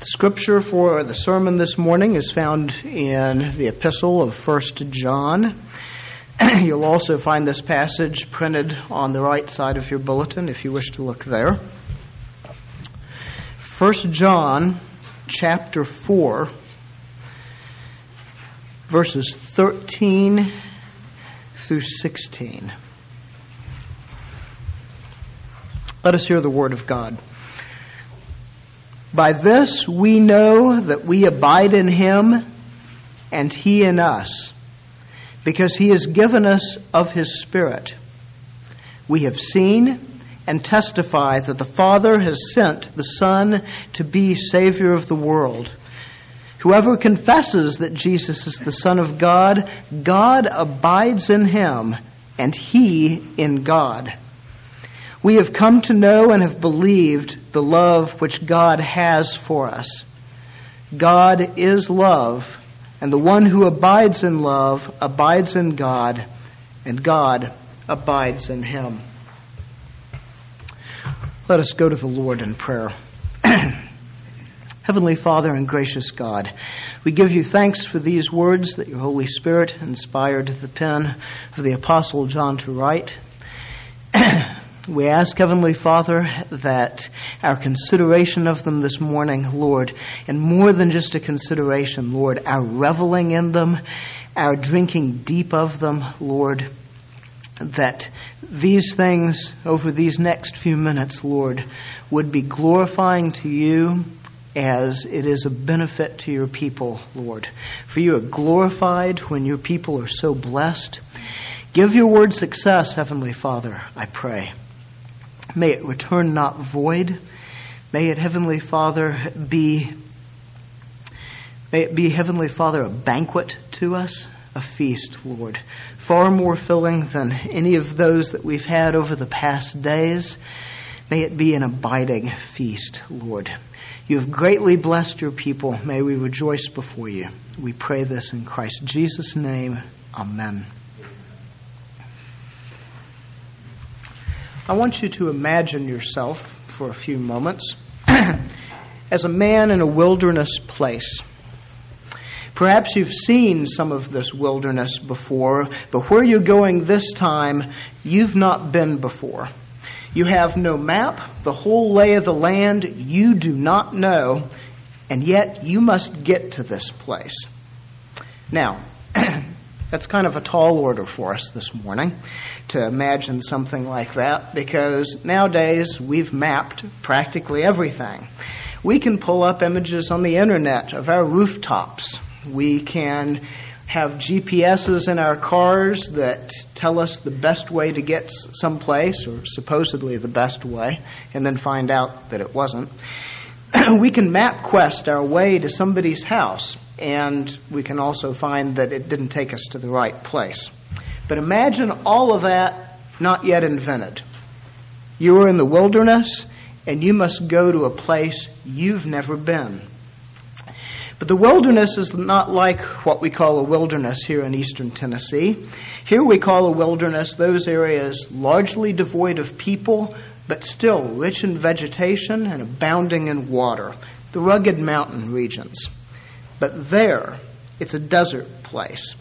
The scripture for the sermon this morning is found in the epistle of 1 John. You'll also find this passage printed on the right side of your bulletin if you wish to look there. 1 John chapter 4 verses 13 through 16. Let us hear the word of God. By this we know that we abide in him and he in us, because he has given us of his Spirit. We have seen and testify that the Father has sent the Son to be Savior of the world. Whoever confesses that Jesus is the Son of God, God abides in him, and he in God. We have come to know and have believed the love which God has for us. God is love, and the one who abides in love abides in God, and God abides in him. Let us go to the Lord in prayer. Heavenly Father and gracious God, we give you thanks for these words that your Holy Spirit inspired the pen of the Apostle John to write. We ask, Heavenly Father, that our consideration of them this morning, Lord, and more than just a consideration, Lord, our reveling in them, our drinking deep of them, Lord, that these things over these next few minutes, Lord, would be glorifying to you as it is a benefit to your people, Lord. For you are glorified when your people are so blessed. Give your word success, Heavenly Father, I pray. May it return not void. May it, Heavenly Father, be May it be, Heavenly Father, a banquet to us, a feast, Lord, far more filling than any of those that we've had over the past days. May it be an abiding feast, Lord. You have greatly blessed your people. May we rejoice before you. We pray this in Christ Jesus' name. Amen. I want you to imagine yourself for a few moments as a man in a wilderness place. Perhaps you've seen some of this wilderness before, but where you're going this time, you've not been before. You have no map, the whole lay of the land you do not know, and yet you must get to this place. Now, that's kind of a tall order for us this morning to imagine something like that because nowadays we've mapped practically everything. We can pull up images on the internet of our rooftops. We can have GPSs in our cars that tell us the best way to get someplace, or supposedly the best way, and then find out that it wasn't. we can MapQuest our way to somebody's house, and we can also find that it didn't take us to the right place. But imagine all of that not yet invented. You are in the wilderness and you must go to a place you've never been. But the wilderness is not like what we call a wilderness here in eastern Tennessee. Here we call a wilderness those areas largely devoid of people, but still rich in vegetation and abounding in water, the rugged mountain regions. But there, it's a desert place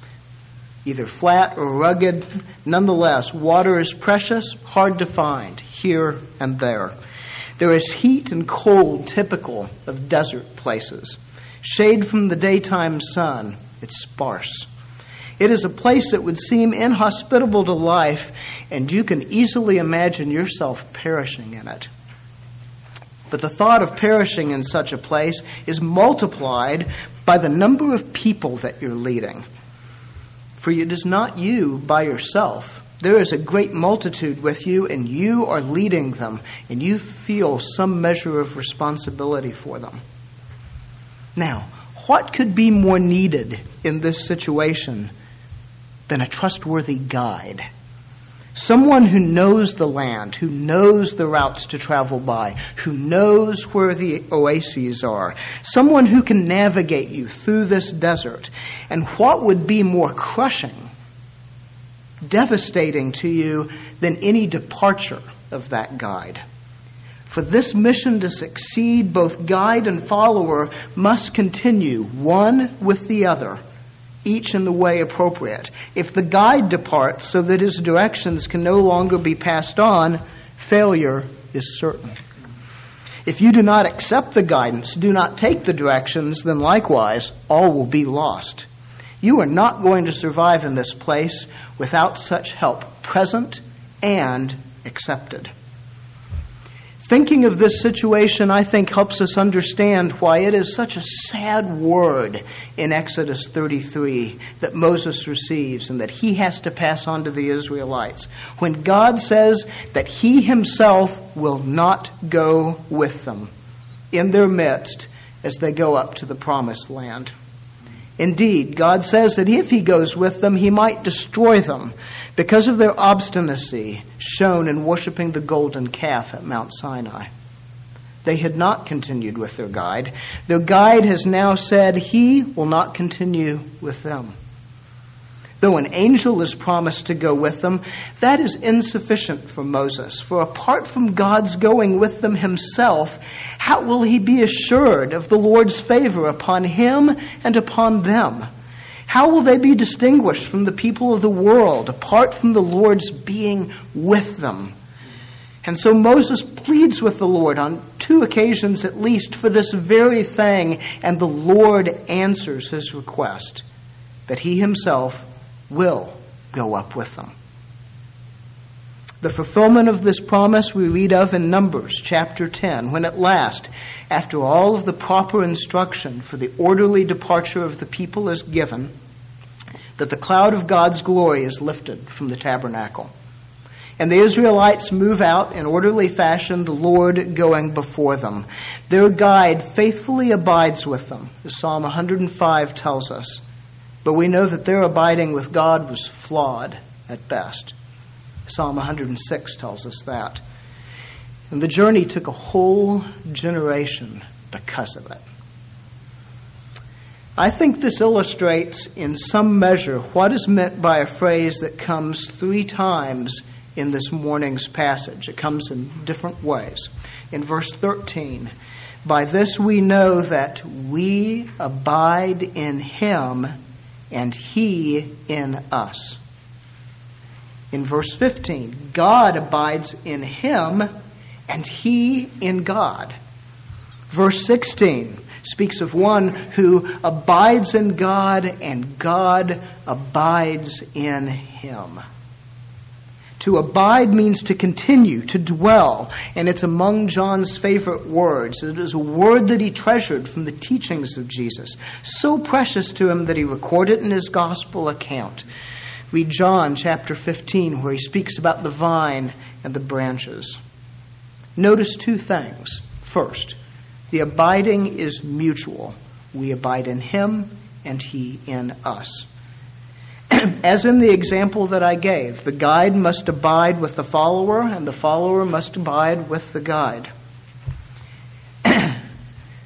either flat or rugged. Nonetheless, water is precious, hard to find here and there. There is heat and cold typical of desert places. Shade from the daytime sun, it's sparse. It is a place that would seem inhospitable to life, and you can easily imagine yourself perishing in it. But the thought of perishing in such a place is multiplied by the number of people that you're leading. For it is not you by yourself. There is a great multitude with you, and you are leading them, and you feel some measure of responsibility for them. Now, what could be more needed in this situation than a trustworthy guide? Someone who knows the land, who knows the routes to travel by, who knows where the oases are. Someone who can navigate you through this desert. And what would be more crushing, devastating to you than any departure of that guide? For this mission to succeed, both guide and follower must continue, one with the other, each in the way appropriate. If the guide departs so that his directions can no longer be passed on, failure is certain. If you do not accept the guidance, do not take the directions, then likewise all will be lost. You are not going to survive in this place without such help present and accepted. Thinking of this situation, I think, helps us understand why it is such a sad word in Exodus 33 that Moses receives and that he has to pass on to the Israelites. When God says that he himself will not go with them in their midst as they go up to the promised land. Indeed, God says that if he goes with them, he might destroy them because of their obstinacy shown in worshiping the golden calf at Mount Sinai. They had not continued with their guide. Their guide has now said he will not continue with them. Though an angel is promised to go with them, that is insufficient for Moses. For apart from God's going with them himself, how will he be assured of the Lord's favor upon him and upon them? How will they be distinguished from the people of the world apart from the Lord's being with them? And so Moses pleads with the Lord on two occasions at least for this very thing, and the Lord answers his request that he himself will go up with them. The fulfillment of this promise we read of in Numbers chapter 10, when at last, after all of the proper instruction for the orderly departure of the people is given, that the cloud of God's glory is lifted from the tabernacle. And the Israelites move out in orderly fashion, the Lord going before them. Their guide faithfully abides with them, as Psalm 105 tells us. But we know that their abiding with God was flawed at best. Psalm 106 tells us that. And the journey took a whole generation because of it. I think this illustrates in some measure what is meant by a phrase that comes three times in this morning's passage. It comes in different ways. In verse 13, by this we know that we abide in him and he in us. In verse 15, God abides in him and he in God. Verse 16 speaks of one who abides in God and God abides in him. To abide means to continue, to dwell, and it's among John's favorite words. It is a word that he treasured from the teachings of Jesus, so precious to him that he recorded it in his gospel account. Read John chapter 15, where he speaks about the vine and the branches. Notice two things. First, the abiding is mutual. We abide in him, and he in us. As in the example that I gave, the guide must abide with the follower, and the follower must abide with the guide.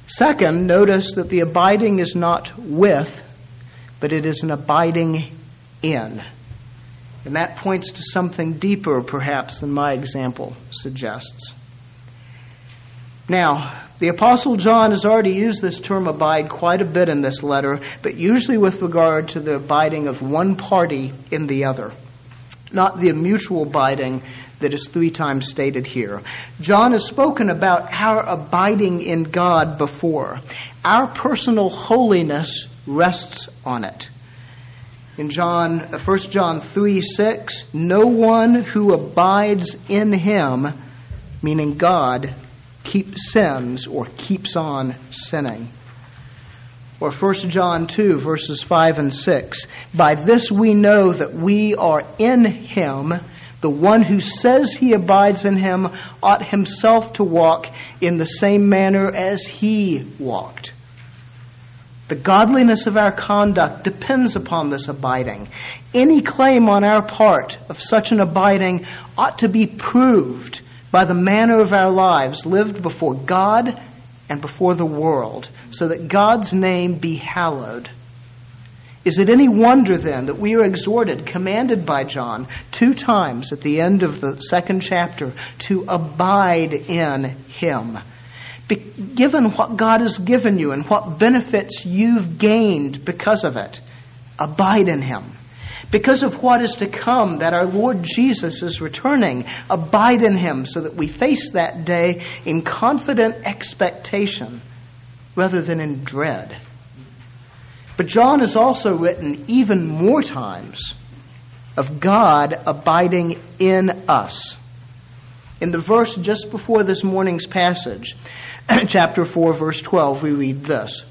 Second, notice that the abiding is not with, but it is an abiding in. And that points to something deeper, perhaps, than my example suggests. Now, the Apostle John has already used this term abide quite a bit in this letter, but usually with regard to the abiding of one party in the other, not the mutual abiding that is three times stated here. John has spoken about our abiding in God before. Our personal holiness rests on it. In John, uh, 1 John 3 6, no one who abides in him, meaning God, keeps sins or keeps on sinning. Or 1 John 2, verses 5 and 6. By this we know that we are in him. The one who says he abides in him ought himself to walk in the same manner as he walked. The godliness of our conduct depends upon this abiding. Any claim on our part of such an abiding ought to be proved by the manner of our lives lived before God and before the world, so that God's name be hallowed. Is it any wonder then that we are exhorted, commanded by John, two times at the end of the second chapter, to abide in him? Given what God has given you and what benefits you've gained because of it, abide in him. Because of what is to come, that our Lord Jesus is returning, abide in him so that we face that day in confident expectation rather than in dread. But John has also written even more times of God abiding in us. In the verse just before this morning's passage, chapter 4, verse 12, we read this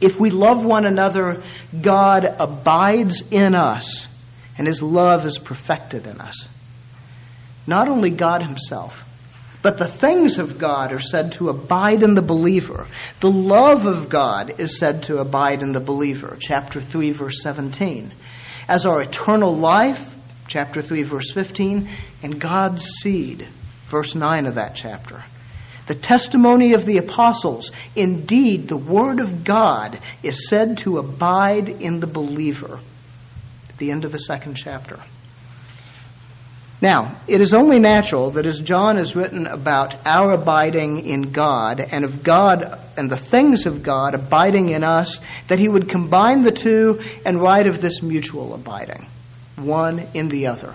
If we love one another, God abides in us, and his love is perfected in us. Not only God himself, but the things of God are said to abide in the believer. The love of God is said to abide in the believer. Chapter 3, verse 17. As our eternal life, chapter 3, verse 15, and God's seed, verse 9 of that chapter. The testimony of the apostles, indeed, the word of God is said to abide in the believer. At the end of the second chapter. Now, it is only natural that as John has written about our abiding in God and of God and the things of God abiding in us, that he would combine the two and write of this mutual abiding, one in the other.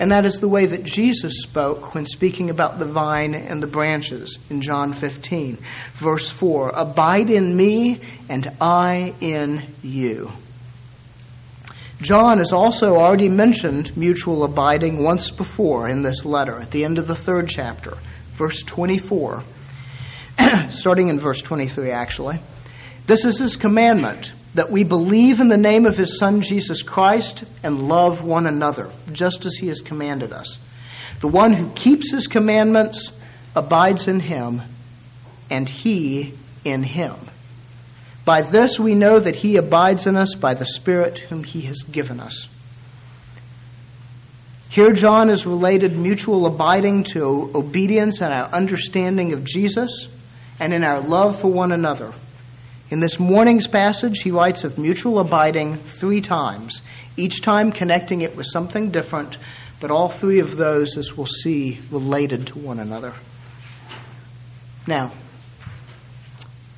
And that is the way that Jesus spoke when speaking about the vine and the branches in John 15. Verse 4 Abide in me, and I in you. John has also already mentioned mutual abiding once before in this letter at the end of the third chapter, verse 24, starting in verse 23, actually. This is his commandment that we believe in the name of his Son Jesus Christ and love one another, just as he has commanded us. The one who keeps his commandments abides in him, and he in him. By this we know that he abides in us by the Spirit whom he has given us. Here, John has related mutual abiding to obedience and our understanding of Jesus and in our love for one another. In this morning's passage, he writes of mutual abiding three times, each time connecting it with something different, but all three of those, as we'll see, related to one another. Now,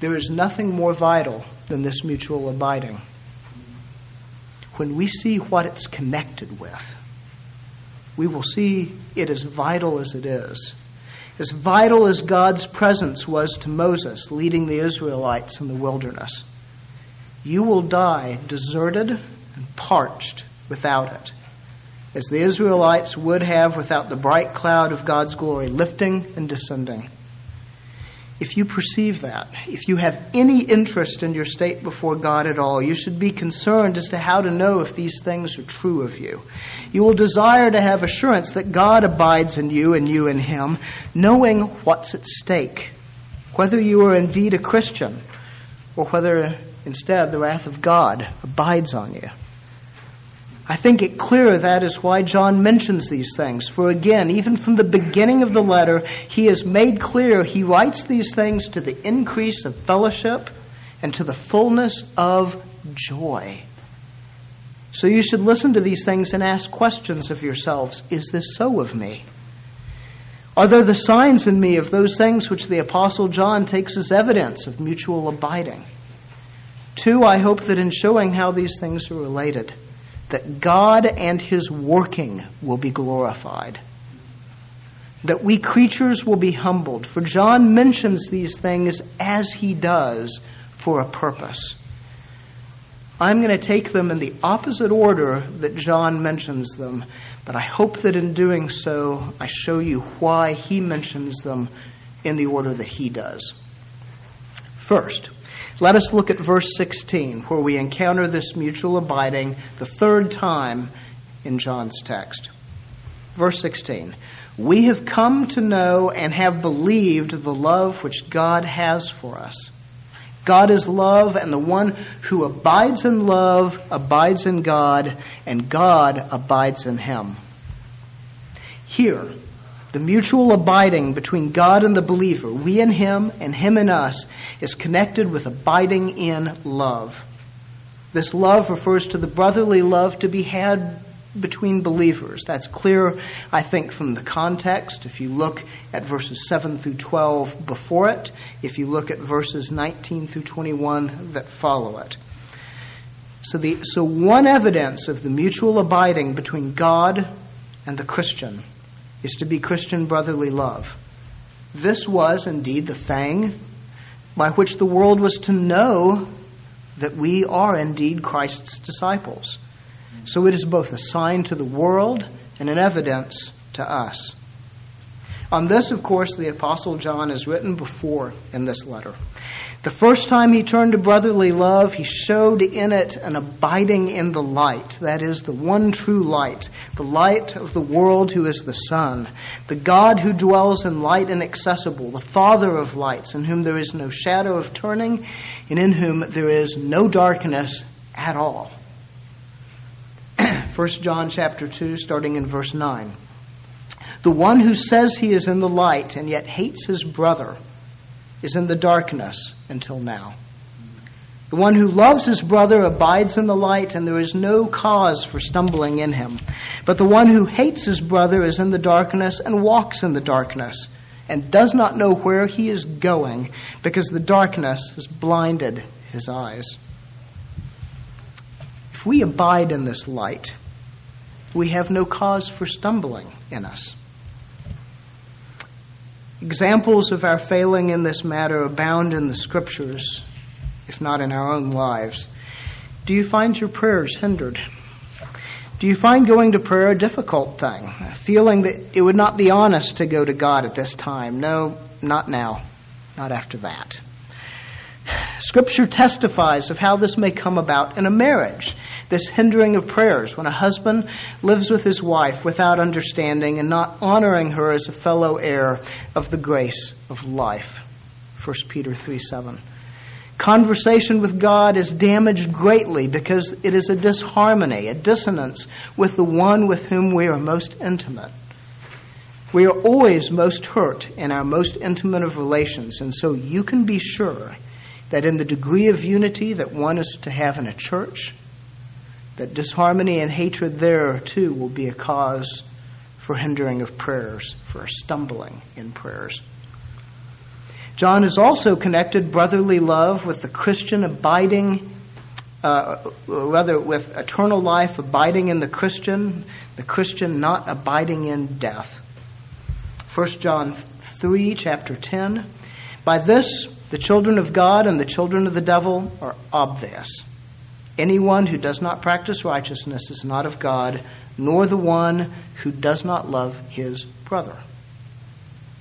there is nothing more vital than this mutual abiding. When we see what it's connected with, we will see it as vital as it is. As vital as God's presence was to Moses leading the Israelites in the wilderness. You will die deserted and parched without it, as the Israelites would have without the bright cloud of God's glory lifting and descending if you perceive that, if you have any interest in your state before God at all, you should be concerned as to how to know if these things are true of you. You will desire to have assurance that God abides in you and you in Him, knowing what's at stake, whether you are indeed a Christian or whether instead the wrath of God abides on you. I think it clear that is why John mentions these things. For again, even from the beginning of the letter, he has made clear he writes these things to the increase of fellowship and to the fullness of joy. So you should listen to these things and ask questions of yourselves Is this so of me? Are there the signs in me of those things which the Apostle John takes as evidence of mutual abiding? Two, I hope that in showing how these things are related, that God and His working will be glorified. That we creatures will be humbled. For John mentions these things as he does for a purpose. I'm going to take them in the opposite order that John mentions them, but I hope that in doing so, I show you why he mentions them in the order that he does. First, let us look at verse 16, where we encounter this mutual abiding the third time in John's text. Verse 16 We have come to know and have believed the love which God has for us. God is love, and the one who abides in love abides in God, and God abides in him. Here, the mutual abiding between God and the believer, we and him and him and us, is connected with abiding in love. This love refers to the brotherly love to be had between believers. That's clear, I think, from the context. If you look at verses 7 through 12 before it, if you look at verses 19 through 21 that follow it. So, the, so one evidence of the mutual abiding between God and the Christian is to be Christian brotherly love. This was indeed the thing by which the world was to know that we are indeed Christ's disciples. So it is both a sign to the world and an evidence to us. On this, of course, the Apostle John has written before in this letter. The first time he turned to brotherly love, he showed in it an abiding in the light. That is, the one true light, the light of the world who is the Son, the God who dwells in light inaccessible, the Father of lights, in whom there is no shadow of turning, and in whom there is no darkness at all. 1 John chapter 2, starting in verse 9. The one who says he is in the light and yet hates his brother is in the darkness until now. The one who loves his brother abides in the light, and there is no cause for stumbling in him. But the one who hates his brother is in the darkness and walks in the darkness, and does not know where he is going, because the darkness has blinded his eyes. If we abide in this light, we have no cause for stumbling in us. Examples of our failing in this matter abound in the scriptures, if not in our own lives. Do you find your prayers hindered? Do you find going to prayer a difficult thing? Feeling that it would not be honest to go to God at this time? No, not now. Not after that. Scripture testifies of how this may come about in a marriage this hindering of prayers when a husband lives with his wife without understanding and not honoring her as a fellow heir of the grace of life. 1 Peter 3 7. Conversation with God is damaged greatly because it is a disharmony, a dissonance with the one with whom we are most intimate. We are always most hurt in our most intimate of relations, and so you can be sure that in the degree of unity that one is to have in a church, that disharmony and hatred there too will be a cause for hindering of prayers, for stumbling in prayers. John has also connected brotherly love with the Christian abiding, uh, rather, with eternal life abiding in the Christian, the Christian not abiding in death. 1 John 3, chapter 10. By this, the children of God and the children of the devil are obvious. Anyone who does not practice righteousness is not of God, nor the one who does not love his brother.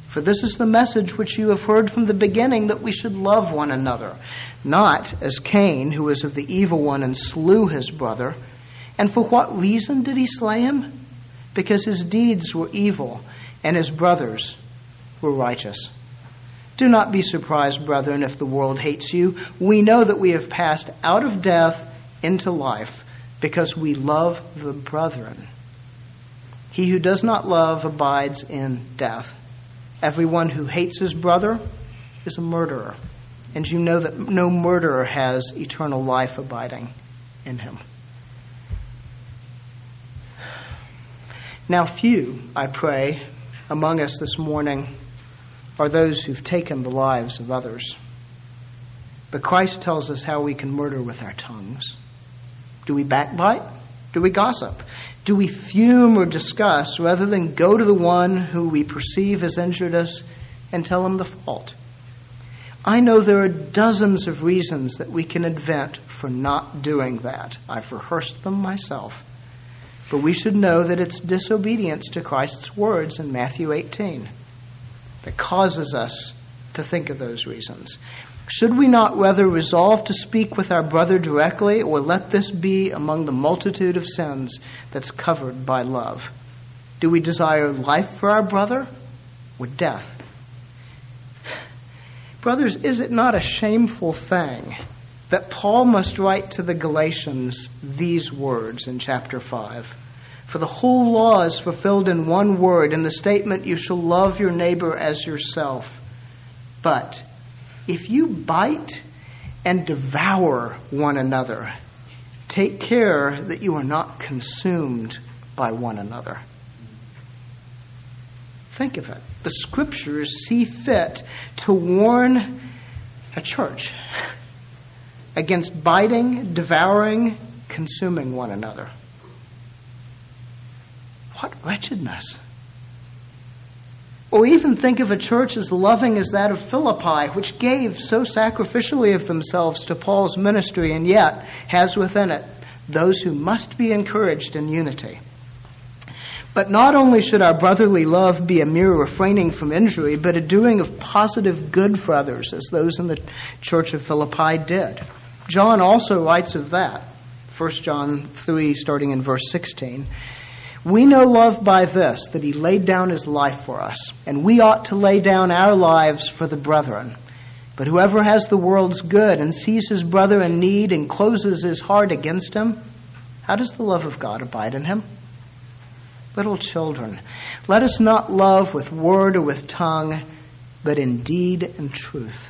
For this is the message which you have heard from the beginning that we should love one another, not as Cain, who was of the evil one and slew his brother. And for what reason did he slay him? Because his deeds were evil and his brothers were righteous. Do not be surprised, brethren, if the world hates you. We know that we have passed out of death into life because we love the brethren. He who does not love abides in death. Everyone who hates his brother is a murderer. And you know that no murderer has eternal life abiding in him. Now, few, I pray, among us this morning are those who've taken the lives of others. But Christ tells us how we can murder with our tongues. Do we backbite? Do we gossip? Do we fume or discuss rather than go to the one who we perceive has injured us and tell him the fault? I know there are dozens of reasons that we can invent for not doing that. I've rehearsed them myself. But we should know that it's disobedience to Christ's words in Matthew 18 that causes us to think of those reasons. Should we not rather resolve to speak with our brother directly, or let this be among the multitude of sins that's covered by love? Do we desire life for our brother or death? Brothers, is it not a shameful thing that Paul must write to the Galatians these words in chapter 5? For the whole law is fulfilled in one word, in the statement, You shall love your neighbor as yourself. But if you bite and devour one another, Take care that you are not consumed by one another. Think of it. The scriptures see fit to warn a church against biting, devouring, consuming one another. What wretchedness! Or even think of a church as loving as that of Philippi, which gave so sacrificially of themselves to Paul's ministry and yet has within it those who must be encouraged in unity. But not only should our brotherly love be a mere refraining from injury, but a doing of positive good for others, as those in the church of Philippi did. John also writes of that. 1 John 3, starting in verse 16. We know love by this, that he laid down his life for us, and we ought to lay down our lives for the brethren. But whoever has the world's good and sees his brother in need and closes his heart against him, how does the love of God abide in him? Little children, let us not love with word or with tongue, but in deed and truth.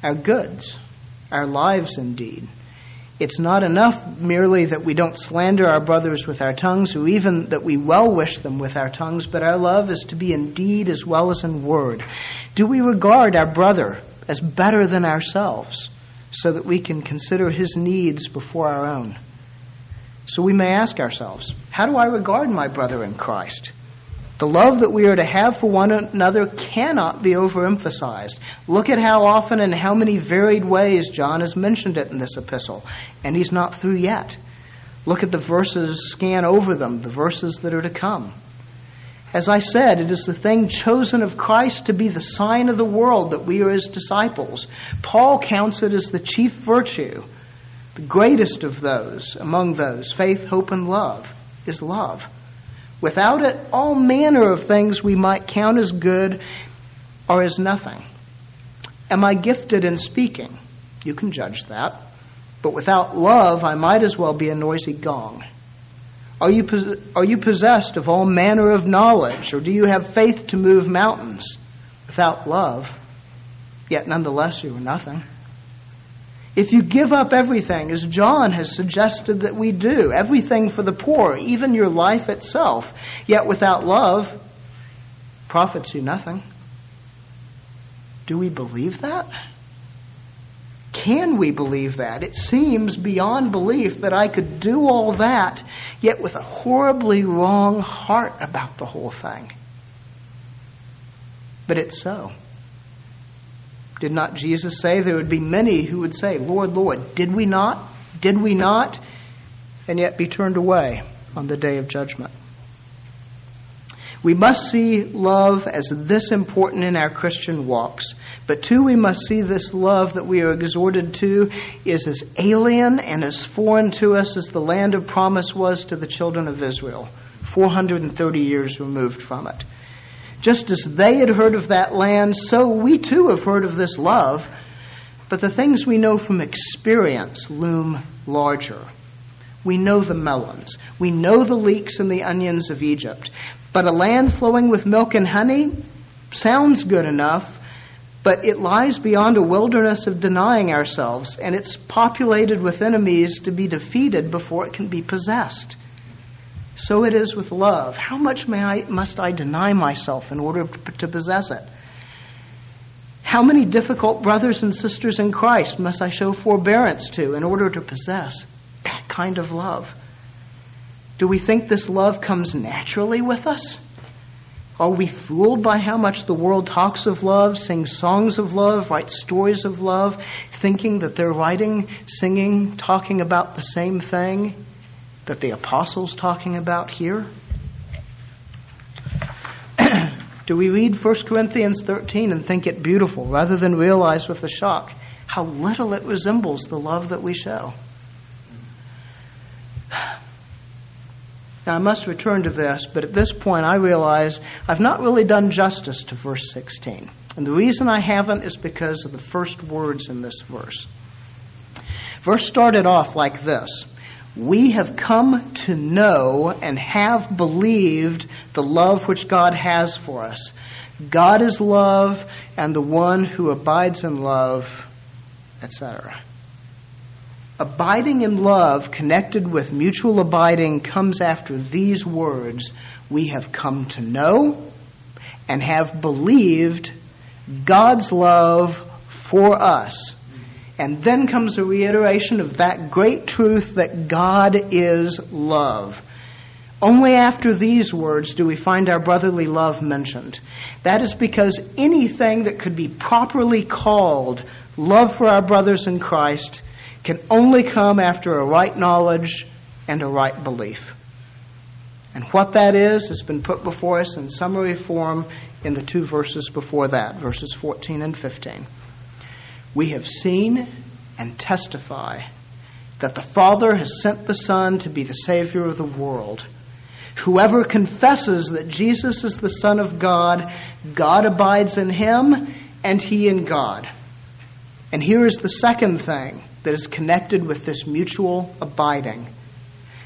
Our goods, our lives indeed, it's not enough merely that we don't slander our brothers with our tongues, or even that we well wish them with our tongues, but our love is to be in deed as well as in word. Do we regard our brother as better than ourselves, so that we can consider his needs before our own? So we may ask ourselves, how do I regard my brother in Christ? The love that we are to have for one another cannot be overemphasized. Look at how often and how many varied ways John has mentioned it in this epistle, and he's not through yet. Look at the verses, scan over them, the verses that are to come. As I said, it is the thing chosen of Christ to be the sign of the world that we are his disciples. Paul counts it as the chief virtue, the greatest of those, among those, faith, hope, and love, is love. Without it, all manner of things we might count as good are as nothing. Am I gifted in speaking? You can judge that. But without love, I might as well be a noisy gong. Are you, are you possessed of all manner of knowledge, or do you have faith to move mountains? Without love, yet nonetheless you are nothing. If you give up everything, as John has suggested that we do, everything for the poor, even your life itself, yet without love, profits you nothing. Do we believe that? Can we believe that? It seems beyond belief that I could do all that, yet with a horribly wrong heart about the whole thing. But it's so. Did not Jesus say there would be many who would say, Lord, Lord, did we not? Did we not? And yet be turned away on the day of judgment. We must see love as this important in our Christian walks. But two, we must see this love that we are exhorted to is as alien and as foreign to us as the land of promise was to the children of Israel, 430 years removed from it. Just as they had heard of that land, so we too have heard of this love. But the things we know from experience loom larger. We know the melons. We know the leeks and the onions of Egypt. But a land flowing with milk and honey sounds good enough, but it lies beyond a wilderness of denying ourselves, and it's populated with enemies to be defeated before it can be possessed. So it is with love. How much I, must I deny myself in order to possess it? How many difficult brothers and sisters in Christ must I show forbearance to in order to possess that kind of love? Do we think this love comes naturally with us? Are we fooled by how much the world talks of love, sings songs of love, writes stories of love, thinking that they're writing, singing, talking about the same thing? That the apostle's talking about here? Do we read 1 Corinthians 13 and think it beautiful rather than realize with a shock how little it resembles the love that we show? Now, I must return to this, but at this point I realize I've not really done justice to verse 16. And the reason I haven't is because of the first words in this verse. Verse started off like this we have come to know and have believed the love which God has for us. God is love, and the one who abides in love, etc. Abiding in love, connected with mutual abiding, comes after these words We have come to know and have believed God's love for us. And then comes a reiteration of that great truth that God is love. Only after these words do we find our brotherly love mentioned. That is because anything that could be properly called love for our brothers in Christ can only come after a right knowledge and a right belief. And what that is has been put before us in summary form in the two verses before that, verses 14 and 15. We have seen and testify that the Father has sent the Son to be the Savior of the world. Whoever confesses that Jesus is the Son of God, God abides in him, and he in God. And here is the second thing that is connected with this mutual abiding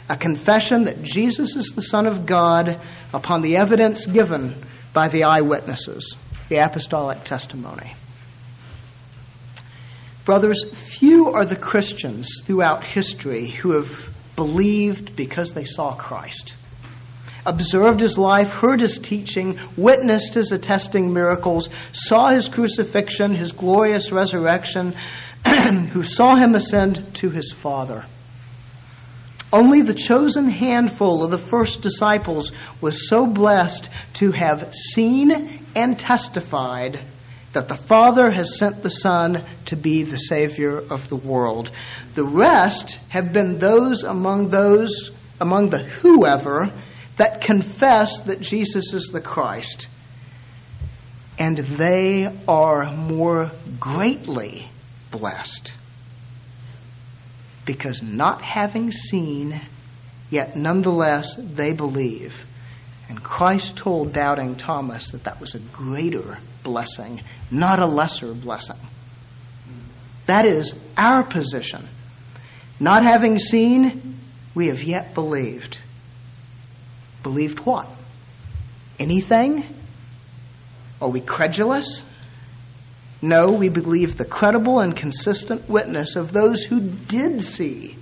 a confession that Jesus is the Son of God upon the evidence given by the eyewitnesses, the apostolic testimony. Brothers, few are the Christians throughout history who have believed because they saw Christ, observed his life, heard his teaching, witnessed his attesting miracles, saw his crucifixion, his glorious resurrection, who saw him ascend to his Father. Only the chosen handful of the first disciples was so blessed to have seen and testified that the Father has sent the Son to be the Savior of the world. The rest have been those among those, among the whoever, that confess that Jesus is the Christ. And they are more greatly blessed. Because not having seen, yet nonetheless they believe. And Christ told doubting Thomas that that was a greater blessing, not a lesser blessing. That is our position. Not having seen, we have yet believed. Believed what? Anything? Are we credulous? No, we believe the credible and consistent witness of those who did see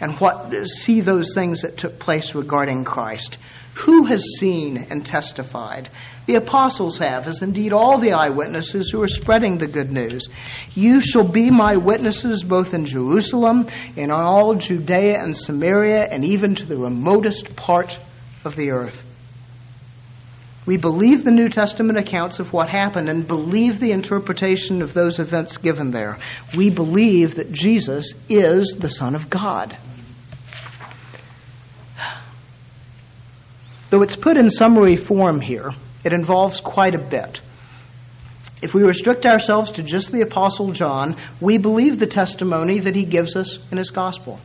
and what see those things that took place regarding Christ. Who has seen and testified? The apostles have, as indeed all the eyewitnesses who are spreading the good news. You shall be my witnesses both in Jerusalem, in all Judea and Samaria, and even to the remotest part of the earth. We believe the New Testament accounts of what happened and believe the interpretation of those events given there. We believe that Jesus is the Son of God. Though it's put in summary form here, it involves quite a bit. If we restrict ourselves to just the Apostle John, we believe the testimony that he gives us in his gospel.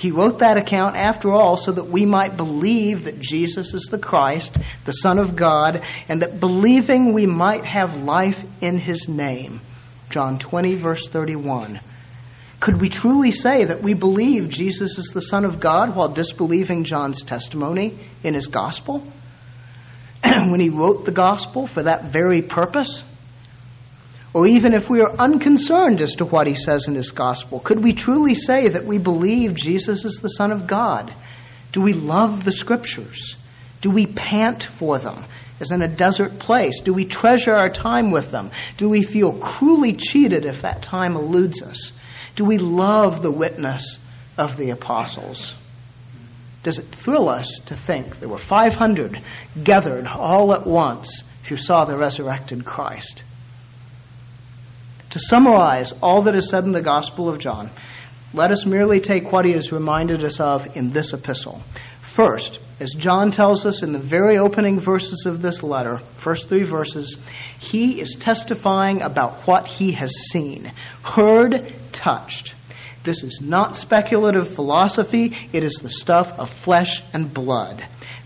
He wrote that account, after all, so that we might believe that Jesus is the Christ, the Son of God, and that believing we might have life in His name. John 20, verse 31. Could we truly say that we believe Jesus is the Son of God while disbelieving John's testimony in his gospel? when he wrote the gospel for that very purpose? or even if we are unconcerned as to what he says in his gospel, could we truly say that we believe Jesus is the Son of God? Do we love the scriptures? Do we pant for them as in a desert place? Do we treasure our time with them? Do we feel cruelly cheated if that time eludes us? Do we love the witness of the apostles? Does it thrill us to think there were 500 gathered all at once who saw the resurrected Christ? To summarize all that is said in the Gospel of John, let us merely take what he has reminded us of in this epistle. First, as John tells us in the very opening verses of this letter, first three verses, he is testifying about what he has seen, heard, touched. This is not speculative philosophy, it is the stuff of flesh and blood.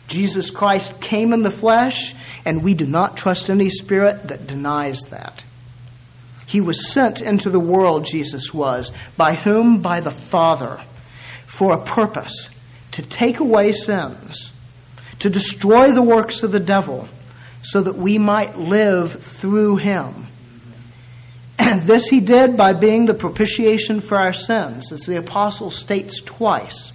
Jesus Christ came in the flesh, and we do not trust any spirit that denies that. He was sent into the world, Jesus was. By whom? By the Father. For a purpose to take away sins, to destroy the works of the devil, so that we might live through him. This he did by being the propitiation for our sins, as the apostle states twice.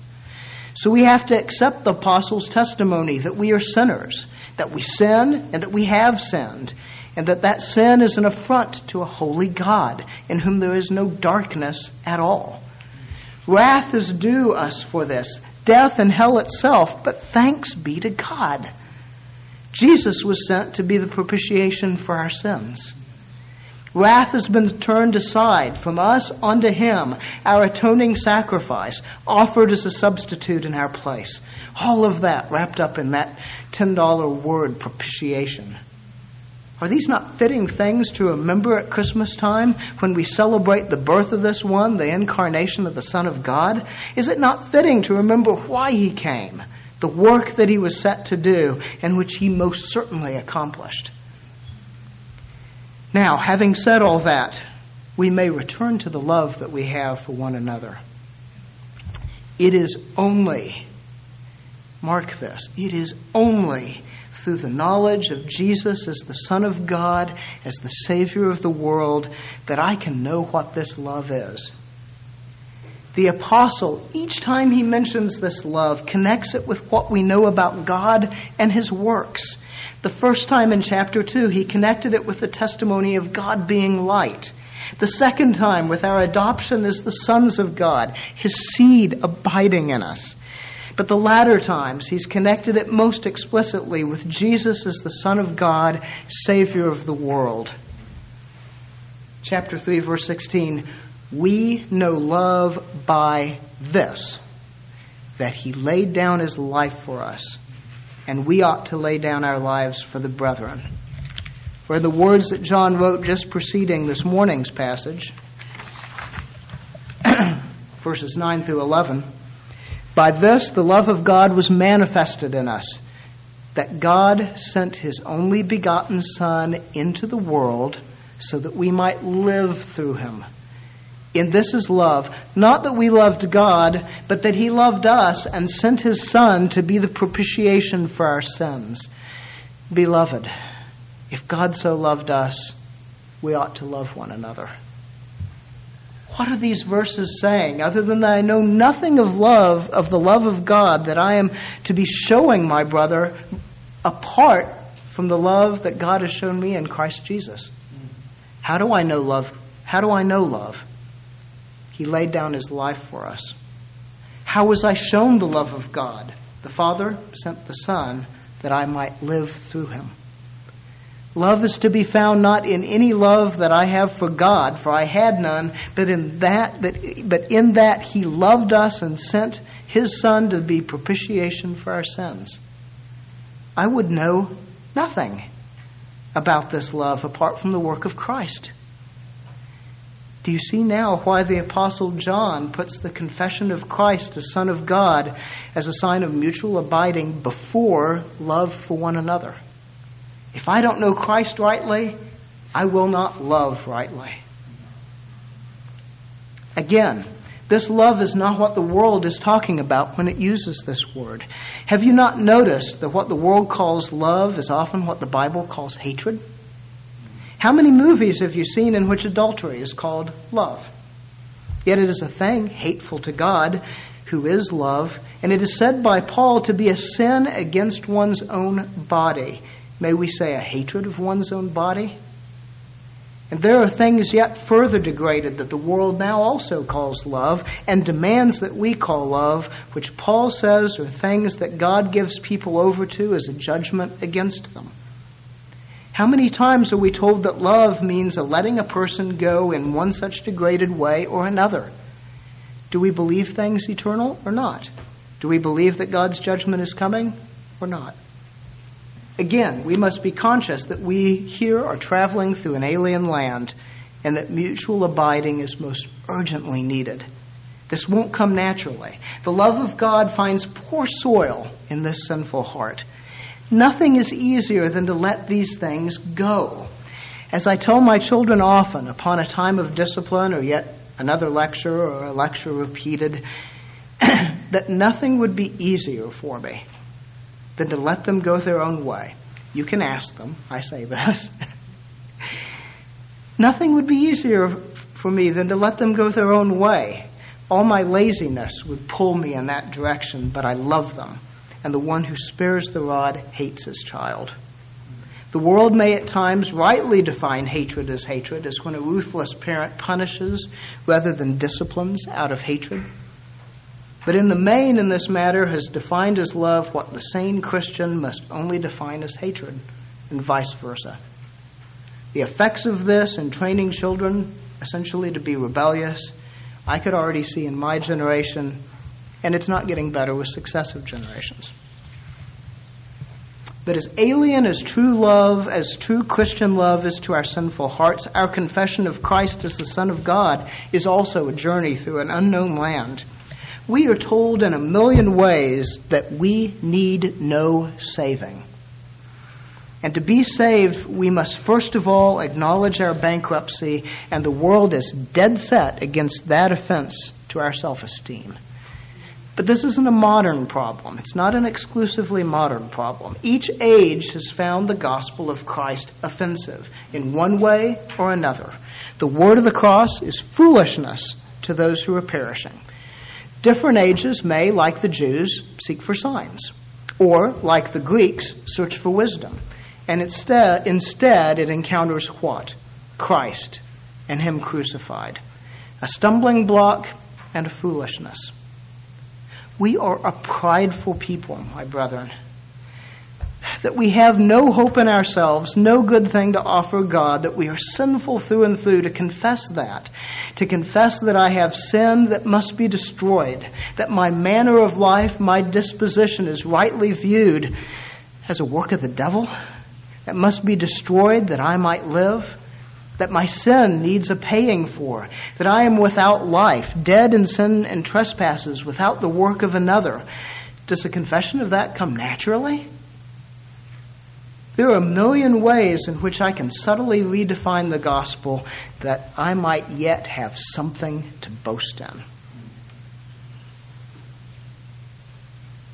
So we have to accept the apostle's testimony that we are sinners, that we sin, and that we have sinned, and that that sin is an affront to a holy God in whom there is no darkness at all. Wrath is due us for this, death and hell itself, but thanks be to God. Jesus was sent to be the propitiation for our sins. Wrath has been turned aside from us unto him, our atoning sacrifice, offered as a substitute in our place. All of that wrapped up in that $10 word, propitiation. Are these not fitting things to remember at Christmas time when we celebrate the birth of this one, the incarnation of the Son of God? Is it not fitting to remember why he came, the work that he was set to do, and which he most certainly accomplished? Now, having said all that, we may return to the love that we have for one another. It is only, mark this, it is only through the knowledge of Jesus as the Son of God, as the Savior of the world, that I can know what this love is. The apostle, each time he mentions this love, connects it with what we know about God and his works. The first time in chapter 2, he connected it with the testimony of God being light. The second time, with our adoption as the sons of God, his seed abiding in us. But the latter times, he's connected it most explicitly with Jesus as the Son of God, Savior of the world. Chapter 3, verse 16 We know love by this, that he laid down his life for us and we ought to lay down our lives for the brethren. For the words that John wrote just preceding this morning's passage, verses 9 through 11, by this the love of God was manifested in us, that God sent his only begotten Son into the world so that we might live through him. In this is love, not that we loved God, but that He loved us and sent His Son to be the propitiation for our sins. Beloved, if God so loved us, we ought to love one another. What are these verses saying other than that I know nothing of love, of the love of God, that I am to be showing my brother apart from the love that God has shown me in Christ Jesus? How do I know love? How do I know love? He laid down his life for us. How was I shown the love of God? The Father sent the Son that I might live through him. Love is to be found not in any love that I have for God, for I had none, but in that, that but in that he loved us and sent his son to be propitiation for our sins. I would know nothing about this love apart from the work of Christ. Do you see now why the Apostle John puts the confession of Christ as Son of God as a sign of mutual abiding before love for one another? If I don't know Christ rightly, I will not love rightly. Again, this love is not what the world is talking about when it uses this word. Have you not noticed that what the world calls love is often what the Bible calls hatred? How many movies have you seen in which adultery is called love? Yet it is a thing hateful to God, who is love, and it is said by Paul to be a sin against one's own body. May we say a hatred of one's own body? And there are things yet further degraded that the world now also calls love and demands that we call love, which Paul says are things that God gives people over to as a judgment against them. How many times are we told that love means a letting a person go in one such degraded way or another? Do we believe things eternal or not? Do we believe that God's judgment is coming or not? Again, we must be conscious that we here are traveling through an alien land and that mutual abiding is most urgently needed. This won't come naturally. The love of God finds poor soil in this sinful heart. Nothing is easier than to let these things go. As I tell my children often, upon a time of discipline or yet another lecture or a lecture repeated, that nothing would be easier for me than to let them go their own way. You can ask them, I say this. Nothing would be easier for me than to let them go their own way. All my laziness would pull me in that direction, but I love them. And the one who spares the rod hates his child. The world may at times rightly define hatred as hatred, as when a ruthless parent punishes rather than disciplines out of hatred. But in the main, in this matter, has defined as love what the sane Christian must only define as hatred, and vice versa. The effects of this in training children essentially to be rebellious, I could already see in my generation, and it's not getting better with successive generations. But as alien as true love, as true Christian love is to our sinful hearts, our confession of Christ as the Son of God is also a journey through an unknown land. We are told in a million ways that we need no saving. And to be saved, we must first of all acknowledge our bankruptcy, and the world is dead set against that offense to our self esteem. But this isn't a modern problem. It's not an exclusively modern problem. Each age has found the gospel of Christ offensive in one way or another. The word of the cross is foolishness to those who are perishing. Different ages may, like the Jews, seek for signs, or, like the Greeks, search for wisdom. And instead, instead it encounters what? Christ and Him crucified. A stumbling block and a foolishness. We are a prideful people, my brethren. That we have no hope in ourselves, no good thing to offer God, that we are sinful through and through, to confess that. To confess that I have sin that must be destroyed, that my manner of life, my disposition is rightly viewed as a work of the devil, that must be destroyed that I might live that my sin needs a paying for, that I am without life, dead in sin and trespasses, without the work of another. Does a confession of that come naturally? There are a million ways in which I can subtly redefine the gospel that I might yet have something to boast in.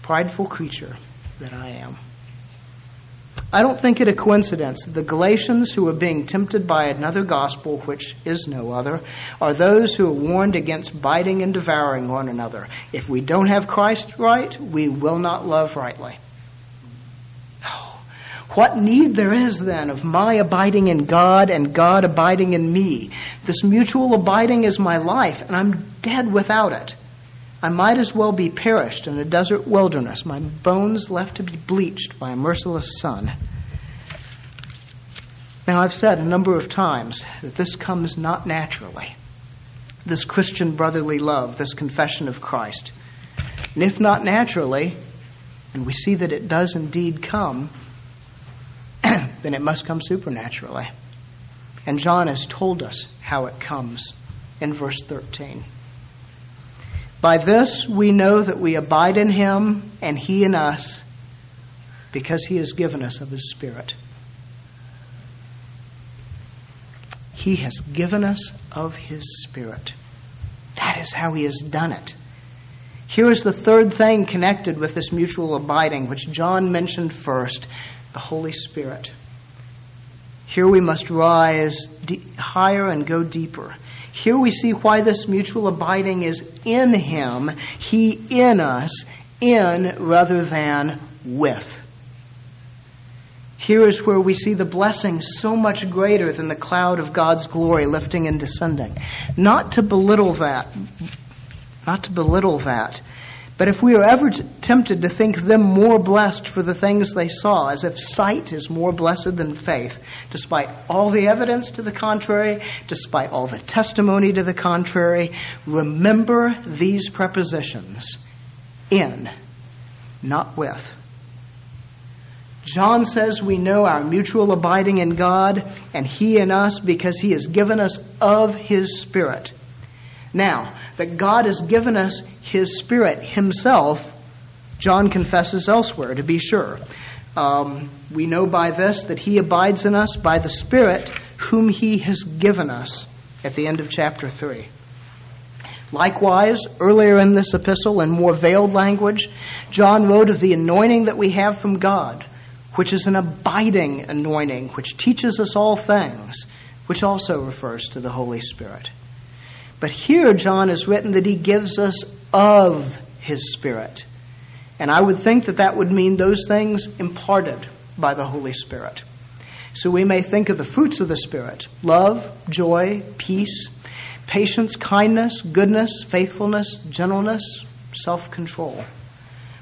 Prideful creature that I am. I don't think it a coincidence that the Galatians who are being tempted by another gospel, which is no other, are those who are warned against biting and devouring one another. If we don't have Christ right, we will not love rightly. Oh, what need there is then of my abiding in God and God abiding in me? This mutual abiding is my life, and I'm dead without it. I might as well be perished in a desert wilderness, my bones left to be bleached by a merciless sun. Now, I've said a number of times that this comes not naturally. This Christian brotherly love, this confession of Christ. And if not naturally, and we see that it does indeed come, then it must come supernaturally. And John has told us how it comes in verse 13. By this we know that we abide in him and he in us because he has given us of his Spirit. He has given us of his Spirit. That is how he has done it. Here is the third thing connected with this mutual abiding, which John mentioned first the Holy Spirit. Here we must rise higher and go deeper. Here we see why this mutual abiding is in Him, He in us, in rather than with. Here is where we see the blessing so much greater than the cloud of God's glory lifting and descending. Not to belittle that, not to belittle that, but if we are ever tempted to think them more blessed for the things they saw, as if sight is more blessed than faith, despite all the evidence to the contrary, despite all the testimony to the contrary, remember these prepositions in, not with. John says we know our mutual abiding in God and He in us because He has given us of His Spirit. Now, that God has given us his Spirit himself, John confesses elsewhere, to be sure. Um, we know by this that he abides in us by the Spirit whom he has given us at the end of chapter 3. Likewise, earlier in this epistle, in more veiled language, John wrote of the anointing that we have from God, which is an abiding anointing, which teaches us all things, which also refers to the Holy Spirit. But here, John has written that he gives us of his Spirit. And I would think that that would mean those things imparted by the Holy Spirit. So we may think of the fruits of the Spirit love, joy, peace, patience, kindness, goodness, faithfulness, gentleness, self control.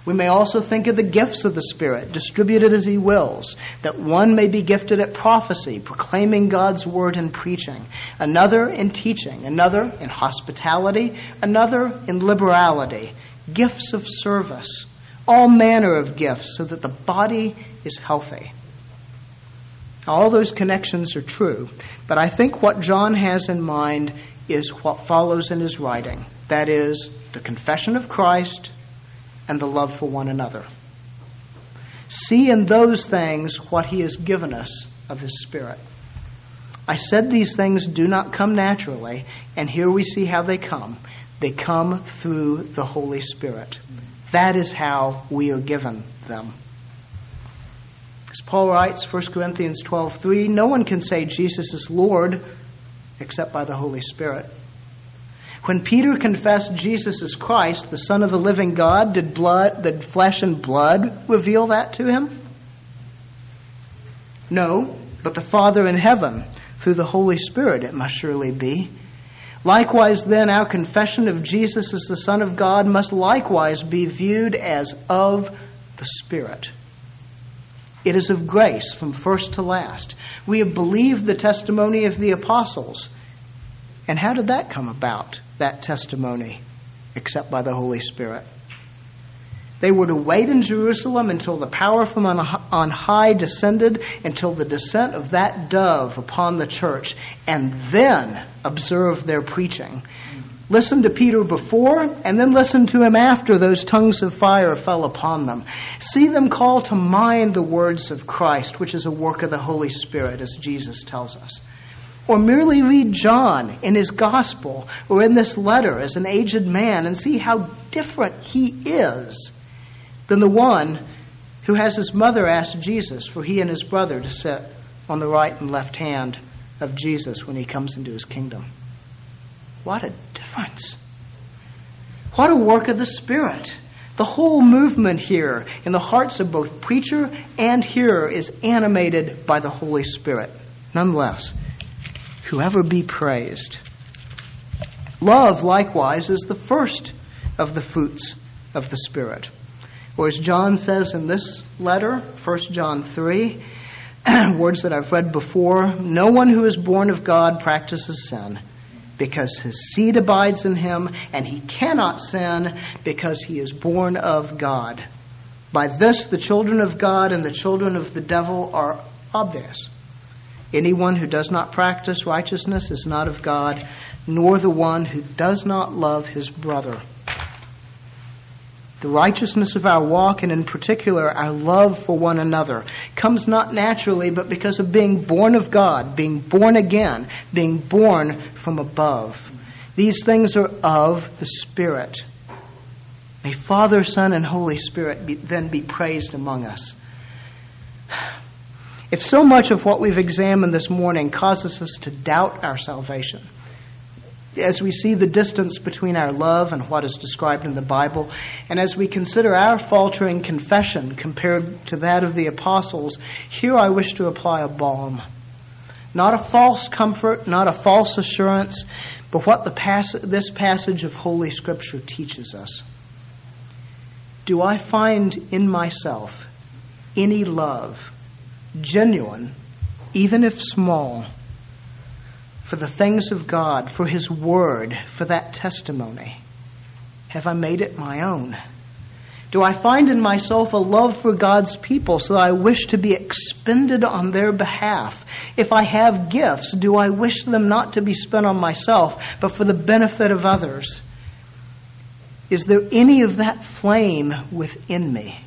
We may also think of the gifts of the Spirit, distributed as He wills, that one may be gifted at prophecy, proclaiming God's word and preaching, another in teaching, another in hospitality, another in liberality, gifts of service, all manner of gifts, so that the body is healthy. All those connections are true, but I think what John has in mind is what follows in his writing that is, the confession of Christ and the love for one another. See in those things what he has given us of his Spirit. I said these things do not come naturally, and here we see how they come. They come through the Holy Spirit. That is how we are given them. As Paul writes, 1 Corinthians 12:3, no one can say Jesus is Lord except by the Holy Spirit. When Peter confessed Jesus as Christ, the Son of the living God, did blood, did flesh and blood reveal that to him? No, but the Father in heaven, through the Holy Spirit, it must surely be. Likewise, then, our confession of Jesus as the Son of God must likewise be viewed as of the Spirit. It is of grace from first to last. We have believed the testimony of the apostles. And how did that come about, that testimony, except by the Holy Spirit? They were to wait in Jerusalem until the power from on high descended, until the descent of that dove upon the church, and then observe their preaching. Listen to Peter before, and then listen to him after those tongues of fire fell upon them. See them call to mind the words of Christ, which is a work of the Holy Spirit, as Jesus tells us. Or merely read John in his gospel or in this letter as an aged man and see how different he is than the one who has his mother ask Jesus for he and his brother to sit on the right and left hand of Jesus when he comes into his kingdom. What a difference. What a work of the Spirit. The whole movement here in the hearts of both preacher and hearer is animated by the Holy Spirit. Nonetheless, whoever be praised. Love, likewise, is the first of the fruits of the Spirit. Or as John says in this letter, 1 John 3, words that I've read before no one who is born of God practices sin because his seed abides in him, and he cannot sin because he is born of God. By this, the children of God and the children of the devil are obvious. Anyone who does not practice righteousness is not of God, nor the one who does not love his brother. The righteousness of our walk, and in particular our love for one another, comes not naturally, but because of being born of God, being born again, being born from above. These things are of the Spirit. May Father, Son, and Holy Spirit be, then be praised among us. If so much of what we've examined this morning causes us to doubt our salvation, as we see the distance between our love and what is described in the Bible, and as we consider our faltering confession compared to that of the apostles, here I wish to apply a balm. Not a false comfort, not a false assurance, but what the this passage of Holy Scripture teaches us. Do I find in myself any love, genuine, even if small, for the things of God, for His Word, for that testimony? Have I made it my own? Do I find in myself a love for God's people so I wish to be expended on their behalf? If I have gifts, do I wish them not to be spent on myself, but for the benefit of others? Is there any of that flame within me?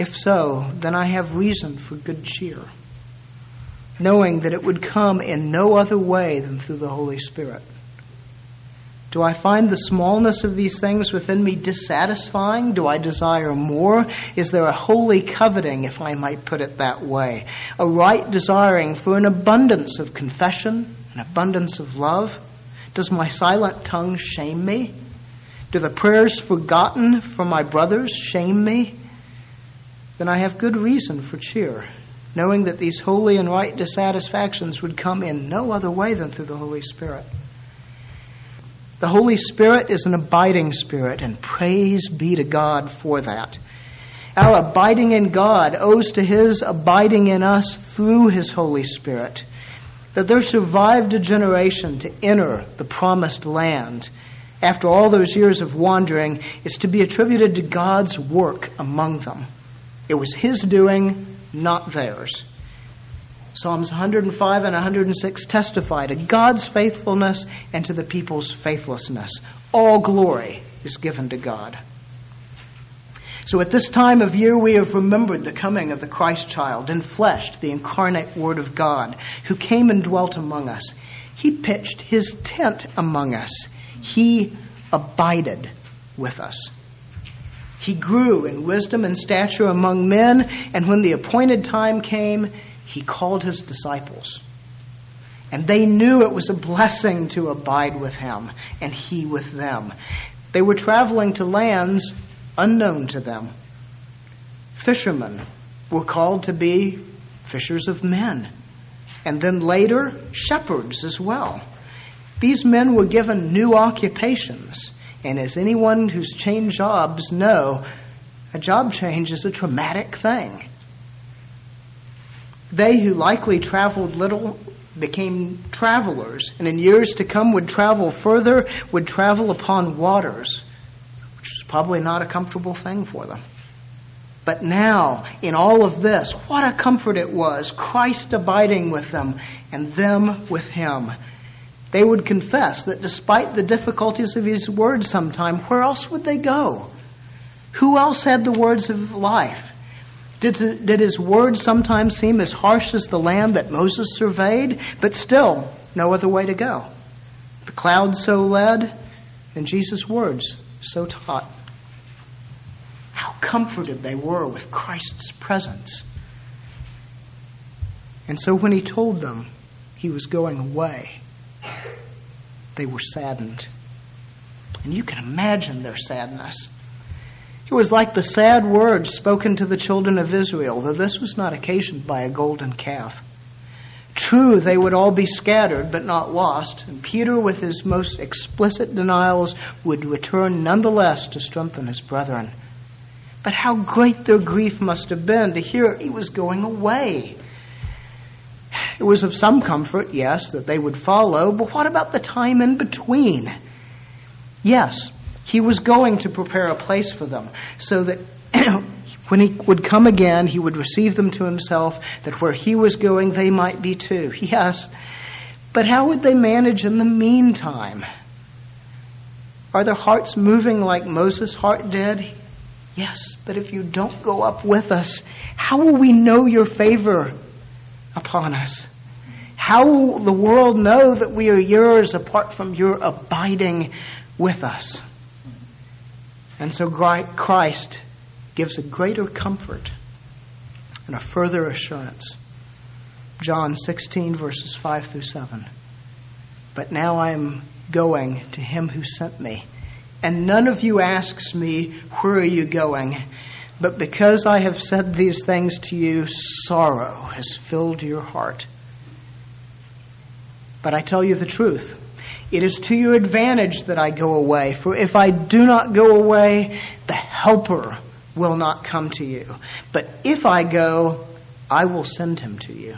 If so, then I have reason for good cheer knowing that it would come in no other way than through the Holy Spirit. Do I find the smallness of these things within me dissatisfying? Do I desire more? Is there a holy coveting, if I might put it that way? A right desiring for an abundance of confession, an abundance of love? Does my silent tongue shame me? Do the prayers forgotten from my brothers shame me? Then I have good reason for cheer, knowing that these holy and right dissatisfactions would come in no other way than through the Holy Spirit. The Holy Spirit is an abiding spirit, and praise be to God for that. Our abiding in God owes to His abiding in us through His Holy Spirit. That there survived a generation to enter the promised land after all those years of wandering is to be attributed to God's work among them. It was His doing, not theirs. Psalms 105 and 106 testify to God's faithfulness and to the people's faithlessness. All glory is given to God. So at this time of year, we have remembered the coming of the Christ child, in flesh, the incarnate Word of God, who came and dwelt among us. He pitched his tent among us. He abided with us. He grew in wisdom and stature among men, and when the appointed time came, he called his disciples. And they knew it was a blessing to abide with him and he with them. They were traveling to lands unknown to them. Fishermen were called to be fishers of men. And then later, shepherds as well. These men were given new occupations. And as anyone who's changed jobs know, a job change is a traumatic thing. They who likely traveled little became travelers, and in years to come would travel further, would travel upon waters, which was probably not a comfortable thing for them. But now, in all of this, what a comfort it was, Christ abiding with them and them with him. They would confess that despite the difficulties of his words sometime, where else would they go? Who else had the words of life? Did, did his words sometimes seem as harsh as the land that Moses surveyed? But still, no other way to go. The cloud so led, and Jesus' words so taught. How comforted they were with Christ's presence. And so when he told them he was going away, they were saddened. And you can imagine their sadness. It was like the sad words spoken to the children of Israel, though this was not occasioned by a golden calf. True, they would all be scattered, but not lost, and Peter, with his most explicit denials, would return nonetheless to strengthen his brethren. But how great their grief must have been to hear he was going away. It was of some comfort, yes, that they would follow, but what about the time in between? Yes, he was going to prepare a place for them so that when he would come again, he would receive them to himself, that where he was going, they might be too. Yes. But how would they manage in the meantime? Are their hearts moving like Moses' heart did? Yes, but if you don't go up with us, how will we know your favor upon us? How will the world know that we are yours apart from your abiding with us? And so Christ gives a greater comfort and a further assurance. John 16, verses 5 through 7. But now I am going to him who sent me. And none of you asks me, Where are you going? But because I have said these things to you, sorrow has filled your heart. But I tell you the truth. It is to your advantage that I go away, for if I do not go away, the Helper will not come to you. But if I go, I will send him to you.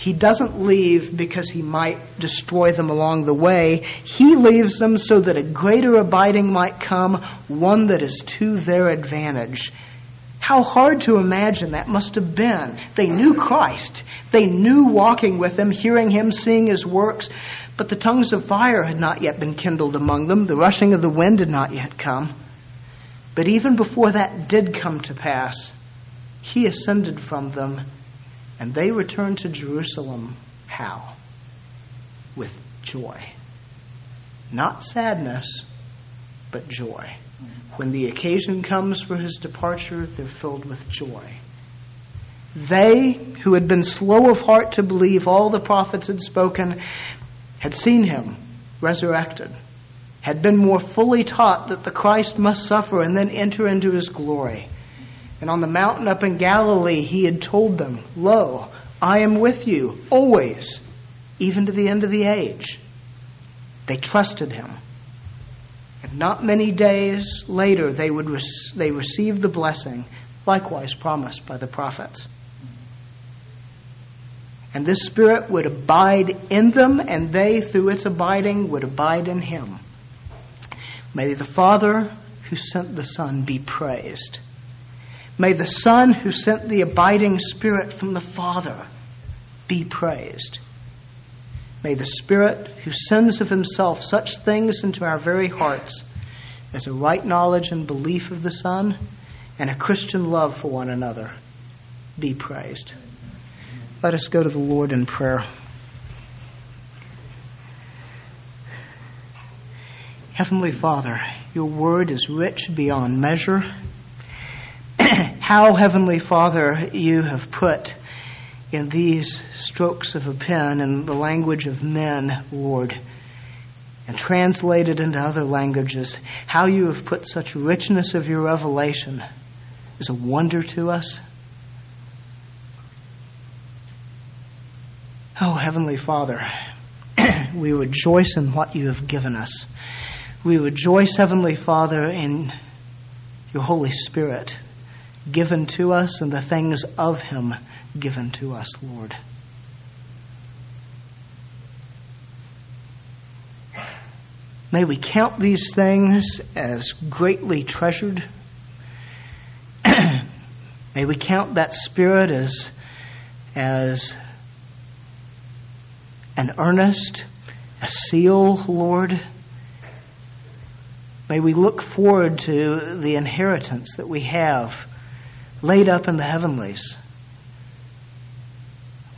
He doesn't leave because he might destroy them along the way. He leaves them so that a greater abiding might come, one that is to their advantage. How hard to imagine that must have been. They knew Christ. They knew walking with him, hearing him, seeing his works, but the tongues of fire had not yet been kindled among them. The rushing of the wind had not yet come. But even before that did come to pass, he ascended from them, and they returned to Jerusalem. How? With joy. not sadness, but joy. When the occasion comes for his departure, they're filled with joy. They, who had been slow of heart to believe all the prophets had spoken, had seen him resurrected, had been more fully taught that the Christ must suffer and then enter into his glory. And on the mountain up in Galilee, he had told them, Lo, I am with you always, even to the end of the age. They trusted him. And not many days later, they, would re- they received the blessing, likewise promised by the prophets. And this Spirit would abide in them, and they, through its abiding, would abide in him. May the Father who sent the Son be praised. May the Son who sent the abiding Spirit from the Father be praised. May the Spirit who sends of himself such things into our very hearts as a right knowledge and belief of the Son and a Christian love for one another be praised. Let us go to the Lord in prayer. Heavenly Father, your word is rich beyond measure. How, Heavenly Father, you have put in these strokes of a pen in the language of men, Lord, and translated into other languages, how you have put such richness of your revelation is a wonder to us. Oh, Heavenly Father, we rejoice in what you have given us. We rejoice, Heavenly Father, in your Holy Spirit given to us and the things of Him given to us, Lord. May we count these things as greatly treasured. May we count that Spirit as, as an earnest, a seal, Lord. May we look forward to the inheritance that we have laid up in the heavenlies.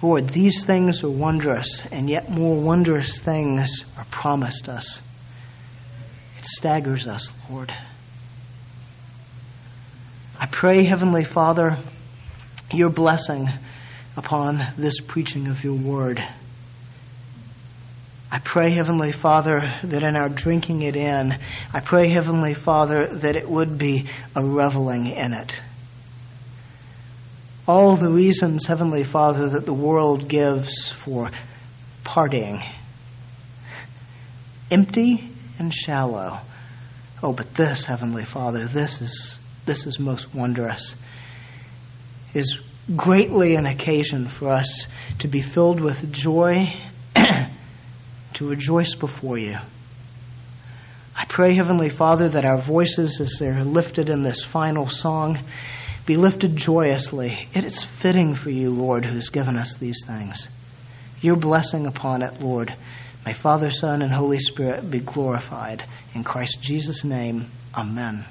Lord, these things are wondrous, and yet more wondrous things are promised us. It staggers us, Lord. I pray, Heavenly Father, your blessing upon this preaching of your word. I pray, Heavenly Father, that in our drinking it in, I pray, Heavenly Father, that it would be a reveling in it. All the reasons, Heavenly Father, that the world gives for partying. Empty and shallow. Oh, but this, Heavenly Father, this is, this is most wondrous. Is greatly an occasion for us to be filled with joy to rejoice before you. I pray, Heavenly Father, that our voices, as they're lifted in this final song, be lifted joyously. It is fitting for you, Lord, who has given us these things. Your blessing upon it, Lord. May Father, Son, and Holy Spirit be glorified. In Christ Jesus' name, Amen.